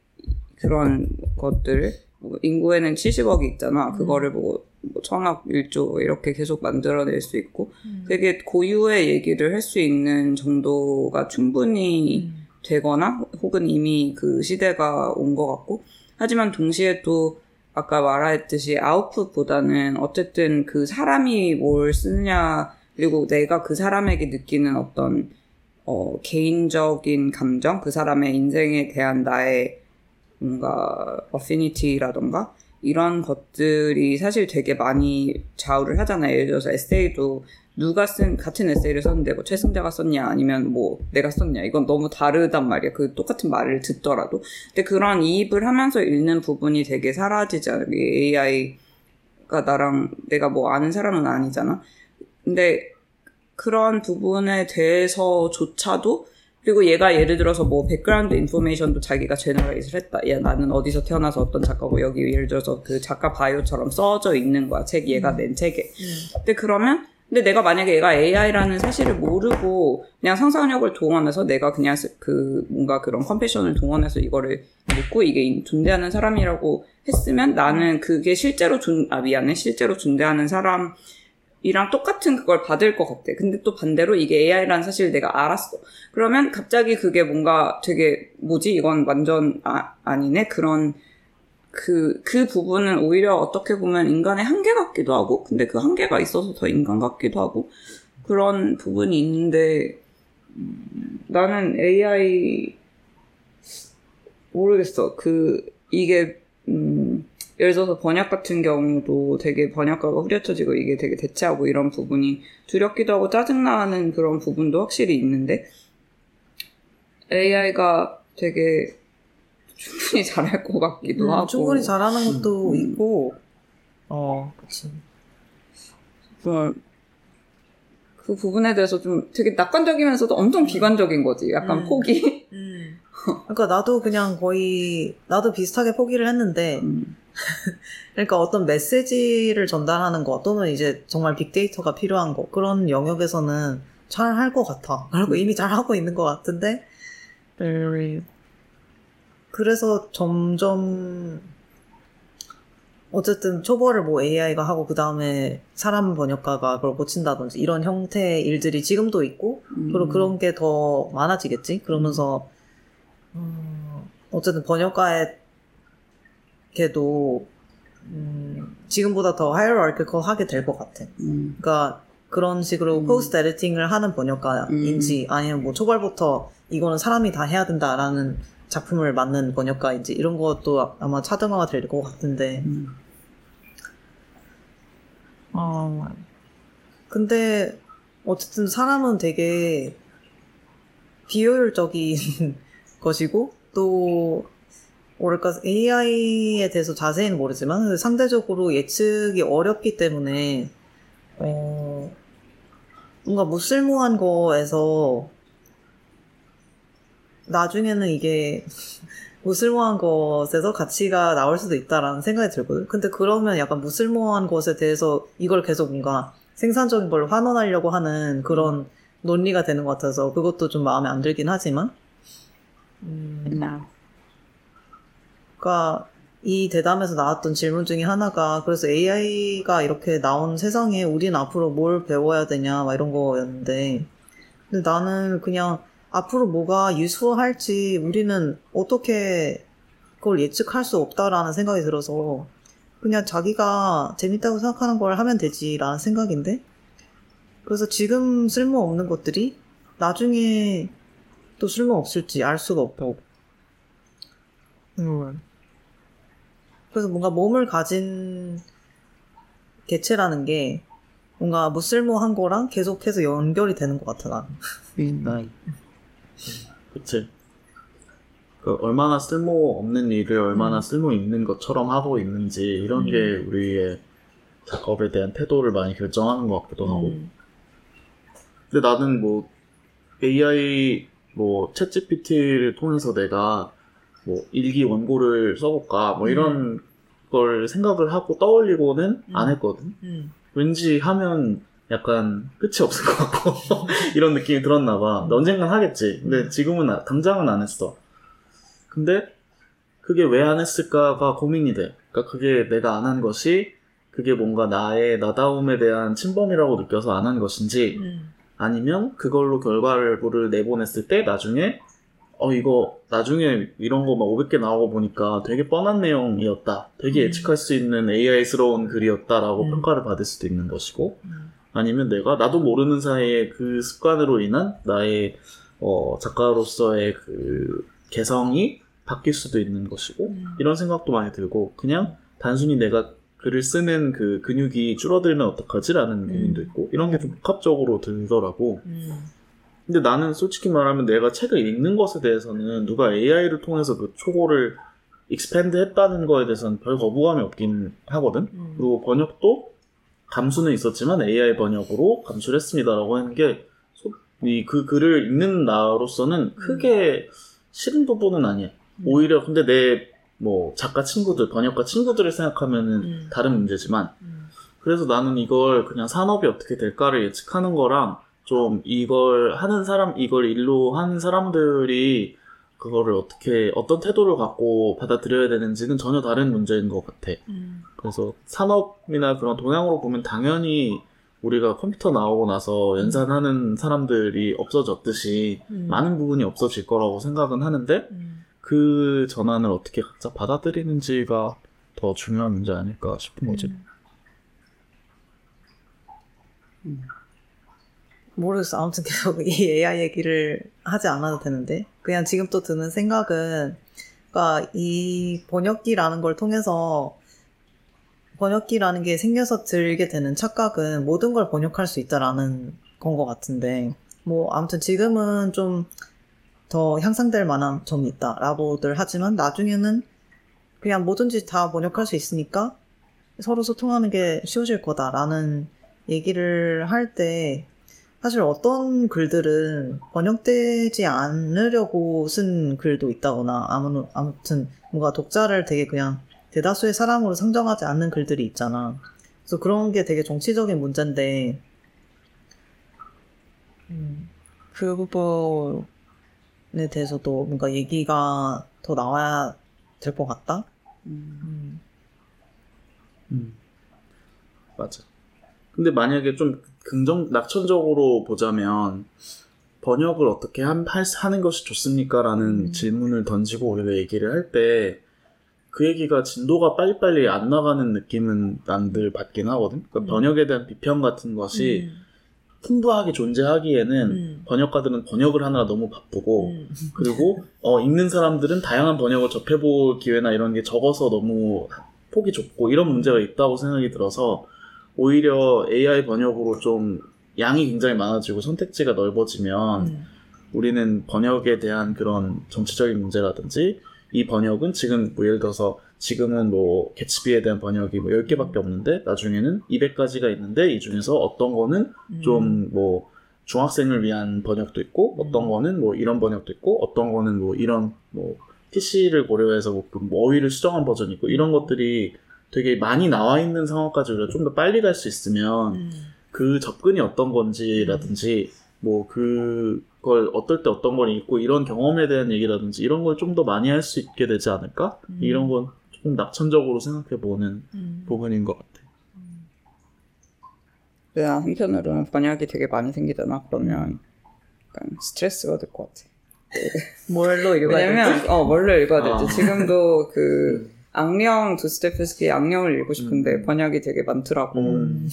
그런 것들을 뭐 인구에는 70억이 있잖아. 그거를 보고 뭐 천억, 일조 이렇게 계속 만들어낼 수 있고 음. 되게 고유의 얘기를 할 수 있는 정도가 충분히 음. 되거나 혹은 이미 그 시대가 온 것 같고 하지만 동시에 또 아까 말했듯이 아웃풋보다는 어쨌든 그 사람이 뭘 쓰느냐 그리고 내가 그 사람에게 느끼는 어떤 어, 개인적인 감정 그 사람의 인생에 대한 나의 뭔가 어피니티라던가 이런 것들이 사실 되게 많이 좌우를 하잖아요. 예를 들어서 에세이도 누가 쓴 같은 에세이를 썼는데 뭐 최승자가 썼냐 아니면 뭐 내가 썼냐 이건 너무 다르단 말이야. 그 똑같은 말을 듣더라도. 근데 그런 이입을 하면서 읽는 부분이 되게 사라지지 않아요. AI가 나랑 내가 뭐 아는 사람은 아니잖아. 근데 그런 부분에 대해서조차도 그리고 얘가 예를 들어서 뭐 background information도 자기가 generate를 했다. 야 나는 어디서 태어나서 어떤 작가고 여기 예를 들어서 그 작가 bio처럼 써져 있는 거야. 책 얘가 낸 책에. 근데 그러면 근데 내가 만약에 얘가 AI라는 사실을 모르고 그냥 상상력을 동원해서 내가 그냥 스- 그 뭔가 그런 compassion을 동원해서 이거를 믿고 이게 인- 존재하는 사람이라고 했으면 나는 그게 실제로 존, 아 미안해 실제로 존재하는 사람 이랑 똑같은 그걸 받을 것 같아. 근데 또 반대로 이게 AI라는 사실을 내가 알았어. 그러면 갑자기 그게 뭔가 되게 뭐지 이건 완전 아, 아니네 그런 그, 그 부분은 오히려 어떻게 보면 인간의 한계 같기도 하고, 근데 그 한계가 있어서 더 인간 같기도 하고, 그런 부분이 있는데, 음, 나는 AI, 모르겠어. 그, 이게, 음, 예를 들어서 번역 같은 경우도 되게 번역가가 후려쳐지고 이게 되게 대체하고 이런 부분이 두렵기도 하고 짜증나는 그런 부분도 확실히 있는데, AI가 되게 충분히 *laughs* 잘할 것 같기도 음, 하고. 충분히 잘하는 것도 음. 있고, 어, 그치. 그, 그 부분에 대해서 좀 되게 낙관적이면서도 엄청 비관적인 거지. 약간 음. 포기. 그러니까 나도 그냥 거의, 나도 비슷하게 포기를 했는데, 음. *laughs* 그러니까 어떤 메시지를 전달하는 거 또는 이제 정말 빅데이터가 필요한 거 그런 영역에서는 잘 할 것 같아. 그리고 이미 잘 하고 있는 것 같은데 그래서 점점 어쨌든 초벌을 뭐 AI가 하고 그 다음에 사람 번역가가 그걸 고친다든지 이런 형태의 일들이 지금도 있고 음. 그리고 그런 게 더 많아지겠지. 그러면서 음, 어쨌든 번역가의 세계도 음, 지금보다 더 hierarchical 하게 될 것 같아. 음. 그러니까 그런 식으로 음. post editing을 하는 번역가인지 아니면 뭐 초반부터 이거는 사람이 다 해야 된다라는 작품을 만든 번역가인지 이런 것도 아마 차등화가 될 것 같은데 음. 어, 근데 어쨌든 사람은 되게 비효율적인 *laughs* 것이고 또 뭐랄까 AI에 대해서 자세히는 모르지만 상대적으로 예측이 어렵기 때문에 어, 뭔가 무쓸모한 거에서 나중에는 이게 *laughs* 무슬모한 것에서 가치가 나올 수도 있다라는 생각이 들거든. 근데 그러면 약간 무슬모한 것에 대해서 이걸 계속 뭔가 생산적인 걸 환원하려고 하는 그런 논리가 되는 것 같아서 그것도 좀 마음에 안 들긴 하지만. 음, 나. 그러니까 이 대담에서 나왔던 질문 중에 하나가 그래서 AI가 이렇게 나온 세상에 우리는 앞으로 뭘 배워야 되냐 막 이런 거였는데 근데 나는 그냥 앞으로 뭐가 유수할지 우리는 어떻게 그걸 예측할 수 없다라는 생각이 들어서 그냥 자기가 재밌다고 생각하는 걸 하면 되지라는 생각인데 그래서 지금 쓸모없는 것들이 나중에 또 쓸모없을지 알 수가 없고 음. 그래서 뭔가 몸을 가진 개체라는 게 뭔가 무쓸모한 거랑 계속해서 연결이 되는 것 같아, 난. *laughs* 음. 그치. 그 얼마나 쓸모 없는 일을 얼마나 음. 쓸모 있는 것처럼 하고 있는지 이런 게 우리의 작업에 대한 태도를 많이 결정하는 것 같기도 하고. 음. 근데 나는 뭐 AI 뭐 챗GPT를 통해서 내가 뭐 일기 원고를 써볼까 뭐 이런 걸 생각을 하고 떠올리고는 안 음. 했거든. 음. 왠지 하면 약간 끝이 없을 것 같고 *laughs* 이런 느낌이 들었나 봐. 언젠간 하겠지. 근데 지금은 아- 당장은 안 했어. 근데 그게 왜 안 했을까가 고민이 돼. 그러니까 그게 내가 안 한 것이 그게 뭔가 나의 나다움에 대한 침범이라고 느껴서 안 한 것인지 음. 아니면 그걸로 결과를 내보냈을 때 나중에 어 이거 나중에 이런 거 막 500개 나오고 보니까 되게 뻔한 내용이었다. 되게 음. 예측할 수 있는 AI스러운 글이었다라고 음. 평가를 받을 수도 있는 것이고 음. 아니면 내가 나도 모르는 사이에 그 습관으로 인한 나의 어, 작가로서의 그 개성이 바뀔 수도 있는 것이고 음. 이런 생각도 많이 들고 그냥 단순히 내가 글을 쓰는 그 근육이 줄어들면 어떡하지라는 고민도 있고 이런 게 좀 복합적으로 들더라고. 음. 근데 나는 솔직히 말하면 내가 책을 읽는 것에 대해서는 누가 AI를 통해서 그 초고를 expand 했다는 거에 대해서는 별 거부감이 없긴 하거든. 음. 그리고 번역도 감수는 있었지만 AI 번역으로 감수를 했습니다라고 하는 게 이 그 글을 읽는 나로서는 크게 싫은 부분은 아니야. 음. 오히려 근데 내 뭐 작가 친구들, 번역가 친구들을 생각하면은 음. 다른 문제지만 음. 그래서 나는 이걸 그냥 산업이 어떻게 될까를 예측하는 거랑 좀 이걸 하는 사람, 이걸 일로 하는 사람들이 그거를 어떻게, 어떤 태도를 갖고 받아들여야 되는지는 전혀 다른 문제인 것 같아. 음. 그래서 산업이나 그런 동향으로 보면 당연히 우리가 컴퓨터 나오고 나서 연산하는 사람들이 없어졌듯이 음. 많은 부분이 없어질 거라고 생각은 하는데 음. 그 전환을 어떻게 각자 받아들이는지가 더 중요한 문제 아닐까 싶은 거지. 음. 모르겠어. 아무튼 *laughs* 계속 이 AI 얘기를 하지 않아도 되는데. 그냥 지금 또 드는 생각은, 그니까 이 번역기라는 걸 통해서 번역기라는 게 생겨서 들게 되는 착각은 모든 걸 번역할 수 있다라는 건 것 같은데, 뭐, 아무튼 지금은 좀 더 향상될 만한 점이 있다라고들 하지만 나중에는 그냥 뭐든지 다 번역할 수 있으니까 서로 소통하는 게 쉬워질 거다라는 얘기를 할 때 사실 어떤 글들은 번역되지 않으려고 쓴 글도 있다거나 아무, 아무튼 뭔가 독자를 되게 그냥 대다수의 사람으로 상정하지 않는 글들이 있잖아. 그래서 그런 게 되게 정치적인 문제인데 음, 그 부분에 대해서도 뭔가 얘기가 더 나와야 될 것 같다. 음. 음. 음. 맞아. 근데 만약에 좀 긍정, 낙천적으로 보자면, 번역을 어떻게 한, 할- 하는 것이 좋습니까? 라는 음. 질문을 던지고 우리가 얘기를 할 때, 그 얘기가 진도가 빨리빨리 안 나가는 느낌은 난늘 받긴 하거든. 그러니까 음. 번역에 대한 비평 같은 것이 음. 풍부하게 존재하기에는 음. 번역가들은 번역을 하느라 너무 바쁘고, 음. 그리고 어, 읽는 사람들은 다양한 번역을 접해볼 기회나 이런 게 적어서 너무 폭이 좁고 이런 문제가 있다고 생각이 들어서 오히려 AI 번역으로 좀 양이 굉장히 많아지고 선택지가 넓어지면 음. 우리는 번역에 대한 그런 정치적인 문제라든지 이 번역은 지금 뭐 예를 들어서 지금은 뭐 개츠비에 대한 번역이 뭐 10개밖에 없는데 나중에는 200가지가 있는데 이 중에서 어떤 거는 음. 좀뭐 중학생을 위한 번역도 있고 어떤 거는 뭐 이런 번역도 있고 어떤 거는 뭐 이런 뭐 PC를 고려해서 뭐그 어휘를 수정한 버전이 있고 이런 것들이 되게 많이 나와 있는 상황까지 우리가 좀 더 빨리 갈 수 있으면 음. 그 접근이 어떤 건지라든지 뭐 그걸 어떨 때 어떤 걸 읽고 이런 경험에 대한 얘기라든지 이런 걸 좀 더 많이 할 수 있게 되지 않을까? 음. 이런 건 조금 낙천적으로 생각해 보는 음. 부분인 것 같아. 내가 한편으로는 번역이 되게 많이 생기잖아. 그러면 약간 스트레스가 될것 같아. 뭘로 읽어야 되지? 왜냐면 어 뭘로 읽어야 될지 아. 지금도 그 악령 도스테프스키 악령을 읽고 싶은데 음. 번역이 되게 많더라고. 음.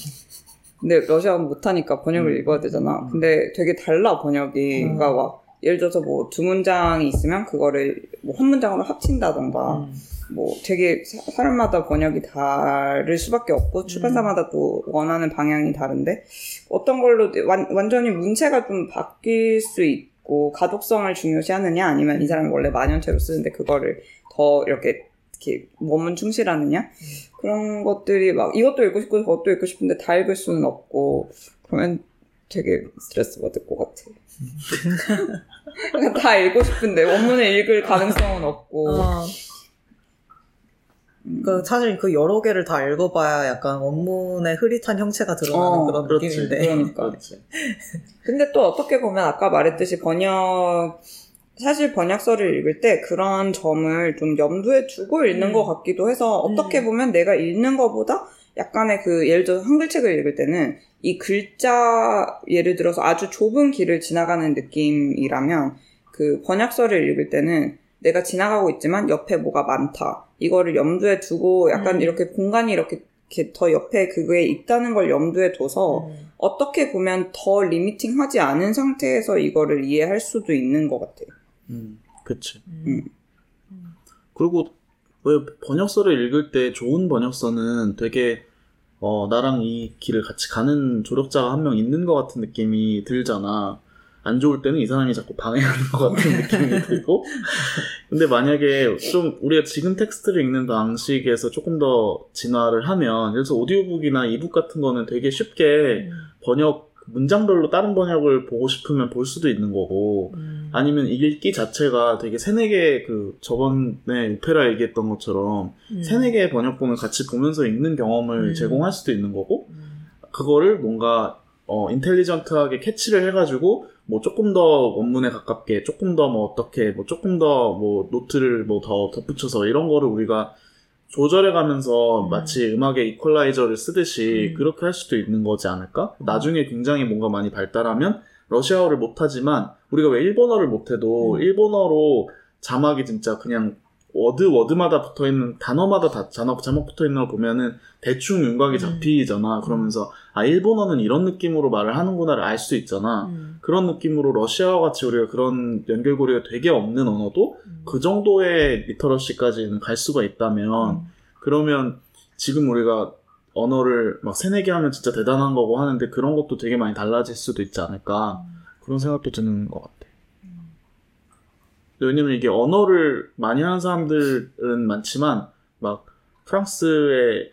근데 러시아어 못하니까 번역을 음. 읽어야 되잖아. 근데 되게 달라 번역이. 음. 그러니까 막 예를 들어서 뭐 두 문장이 있으면 그거를 뭐 한 문장으로 합친다던가 음. 뭐 되게 사- 사람마다 번역이 다를 수밖에 없고 출판사마다 또 원하는 방향이 다른데 어떤 걸로 완, 완전히 문체가 좀 바뀔 수 있고 가독성을 중요시하느냐 아니면 이 사람이 원래 만연체로 쓰는데 그거를 더 이렇게 이렇게 원문 충실하느냐 그런 것들이 막 이것도 읽고 싶고 저것도 읽고 싶은데 다 읽을 수는 없고 그러면 되게 스트레스 받을 것 같아. 그러니까 다 읽고 싶은데 원문을 읽을 가능성은 없고 어. 그 사실 그 여러 개를 다 읽어봐야 약간 원문의 흐릿한 형체가 드러나는 어, 그런 그렇지. 느낌인데. 그러니까. *laughs* 근데 또 어떻게 보면 아까 말했듯이 번역 사실 번역서를 읽을 때 그런 점을 좀 염두에 두고 읽는 음. 것 같기도 해서 어떻게 음. 보면 내가 읽는 것보다 약간의 그 예를 들어서 한글책을 읽을 때는 이 글자 예를 들어서 아주 좁은 길을 지나가는 느낌이라면 그 번역서를 읽을 때는 내가 지나가고 있지만 옆에 뭐가 많다 이거를 염두에 두고 약간 음. 이렇게 공간이 이렇게, 더 옆에 그거에 있다는 걸 염두에 둬서 음. 어떻게 보면 더 리미팅하지 않은 상태에서 이거를 이해할 수도 있는 것 같아요. 음, 그치. 음. 그리고 왜 번역서를 읽을 때 좋은 번역서는 되게 어 나랑 이 길을 같이 가는 조력자가 한 명 있는 것 같은 느낌이 들잖아. 안 좋을 때는 이 사람이 자꾸 방해하는 것 같은 *laughs* 느낌이 들고. 근데 만약에 좀 우리가 지금 텍스트를 읽는 방식에서 조금 더 진화를 하면, 예를 들어서 오디오북이나 이북 같은 거는 되게 쉽게 번역, 문장별로 다른 번역을 보고 싶으면 볼 수도 있는 거고, 음. 아니면 읽기 자체가 되게 세네 개, 그, 저번에 오페라 얘기했던 것처럼, 음. 세네 개의 번역본을 같이 보면서 읽는 경험을 음. 제공할 수도 있는 거고, 음. 그거를 뭔가, 어, 인텔리전트하게 캐치를 해가지고, 뭐 조금 더 원문에 가깝게, 조금 더 뭐 어떻게, 뭐 조금 더 뭐 노트를 뭐 더 덧붙여서 이런 거를 우리가 조절해 가면서 음. 마치 음악의 이퀄라이저를 쓰듯이 음. 그렇게 할 수도 있는 거지 않을까? 나중에 굉장히 뭔가 많이 발달하면 러시아어를 못하지만 우리가 왜 일본어를 못해도 음. 일본어로 자막이 진짜 그냥 워드 워드마다 붙어 있는 단어마다 다 자막 자막 붙어 있는 걸 보면은 대충 윤곽이 음. 잡히잖아. 그러면서 아 일본어는 이런 느낌으로 말을 하는구나를 알 수 있잖아. 음. 그런 느낌으로 러시아어 같이 우리가 그런 연결고리가 되게 없는 언어도 음. 그 정도의 literacy까지는 갈 수가 있다면 음. 그러면 지금 우리가 언어를 막 세네 개 하면 진짜 대단한 거고 하는데 그런 것도 되게 많이 달라질 수도 있지 않을까 그런 생각도 드는 것 같아. 왜냐면 이게 언어를 많이 하는 사람들은 많지만 막 프랑스에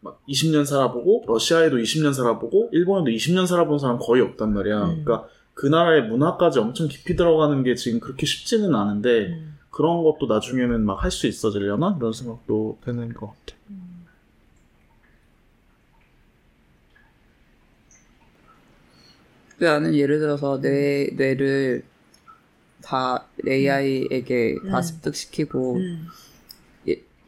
막 20년 살아보고 러시아에도 20년 살아보고 일본에도 20년 살아본 사람 거의 없단 말이야. 음. 그러니까 그 나라의 문화까지 엄청 깊이 들어가는 게 지금 그렇게 쉽지는 않은데 음. 그런 것도 나중에는 막 할 수 있어지려나 이런 생각도 드는 것 같아. 근데 나는 예를 들어서 내 뇌를 다 AI에게 다 음. 습득시키고 음.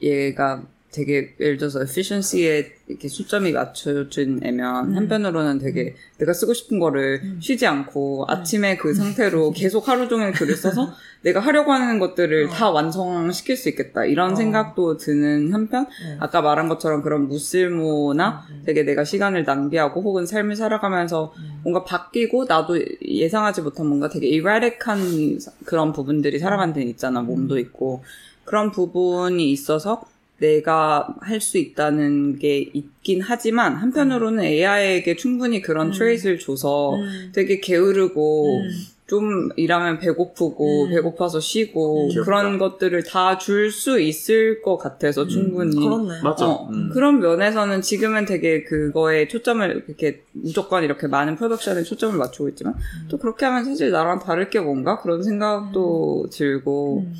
얘가 되게 예를 들어서 efficiency에 이렇게 수점이 맞춰진 애면 음. 한편으로는 되게 내가 쓰고 싶은 거를 음. 쉬지 않고 아침에 그 상태로 *laughs* 계속 하루 종일 글을 써서 *laughs* 내가 하려고 하는 것들을 어. 다 완성시킬 수 있겠다 이런 어. 생각도 드는 한편 음. 아까 말한 것처럼 그런 무쓸모나 음. 되게 내가 시간을 낭비하고 혹은 삶을 살아가면서 음. 뭔가 바뀌고 나도 예상하지 못한 뭔가 되게 erratic한 그런 부분들이 데는 있잖아 몸도 있고 그런 부분이 있어서 내가 할 수 있다는 게 있긴 하지만 한편으로는 AI에게 충분히 그런 음. 트레이스를 줘서 음. 되게 게으르고 음. 좀 일하면 배고프고 음. 배고파서 쉬고 귀엽다. 그런 것들을 다 줄 수 있을 것 같아서 충분히 그렇네. 맞아. 어, 음. 그런 면에서는 지금은 되게 그거에 초점을 이렇게 무조건 이렇게 많은 프로덕션에 초점을 맞추고 있지만 음. 또 그렇게 하면 사실 나랑 다를 게 뭔가 그런 생각도 들고 음.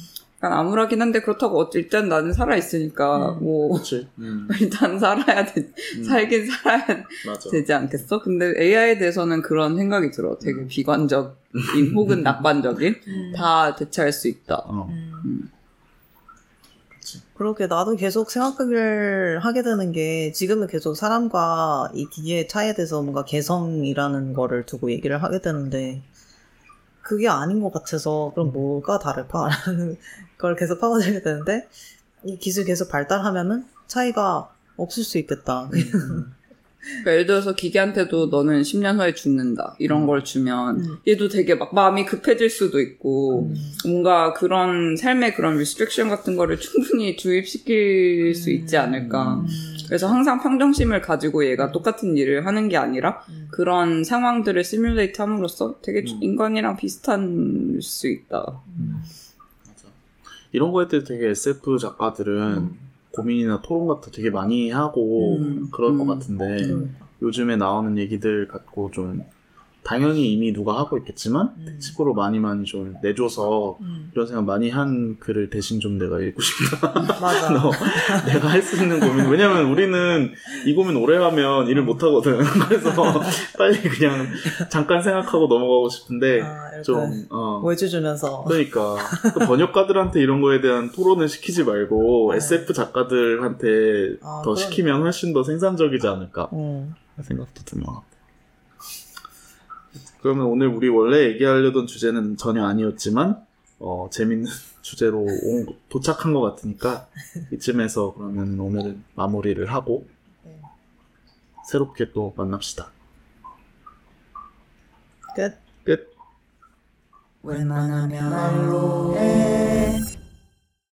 약간 암울하긴 한데 그렇다고 어- 일단 나는 살아 있으니까 음. 뭐. 음. *laughs* 일단 살아야 돼 음. 살긴 살아야 맞아. 되지 않겠어? 근데 AI에 대해서는 그런 생각이 들어. 되게 비관적인 *laughs* 혹은 낙관적인 음. 다 대체할 수 있다. 어. 음. 그렇게 나도 계속 생각을 하게 되는 게 지금은 계속 사람과 이 기계의 차이에 대해서 뭔가 개성이라는 거를 두고 얘기를 하게 되는데 그게 아닌 것 같아서 그럼 뭐가 다를까라는 *laughs* 걸 계속 파고들게 되는데 이 기술 계속 발달하면은 차이가 없을 수 있겠다. 그러니까 예를 들어서 기계한테도 너는 10년 후에 죽는다. 이런 걸 주면 음. 얘도 되게 막 마음이 급해질 수도 있고 음. 뭔가 그런 삶의 그런 restriction 같은 거를 충분히 주입시킬 수 있지 않을까. 음. 그래서 항상 평정심을 가지고 얘가 똑같은 일을 하는 게 아니라 음. 그런 상황들을 simulate 함으로써 되게 음. 인간이랑 비슷할 수 있다. 이런 거에 대해 되게 SF 작가들은 음. 고민이나 토론 같은 거 되게 많이 하고 음. 그럴 것 음. 같은데 음. 요즘에 나오는 얘기들 갖고 좀 당연히 이미 누가 하고 있겠지만 음. 특집으로 많이 많이 좀 내줘서 음. 이런 생각 많이 한 글을 대신 좀 내가 읽고 싶다. *laughs* 맞아. 너, 내가 할 수 있는 고민. 왜냐면 우리는 이 고민 오래 하면 일을 못 하거든. *laughs* 그래서 빨리 그냥 잠깐 생각하고 넘어가고 싶은데 아, 좀 어. 외주 주면서 그러니까 또 번역가들한테 이런 거에 대한 토론을 시키지 말고 네. SF 작가들한테 아, 더 그러네. 시키면 훨씬 더 생산적이지 않을까 음. 생각도 같아요. 그러면 오늘 우리 원래 얘기하려던 주제는 전혀 아니었지만 어, 재밌는 *laughs* 주제로 온- 도착한 것 같으니까 이쯤에서 그러면 오늘은 마무리를 하고 네. 새롭게 또 만납시다. 끝. 끝.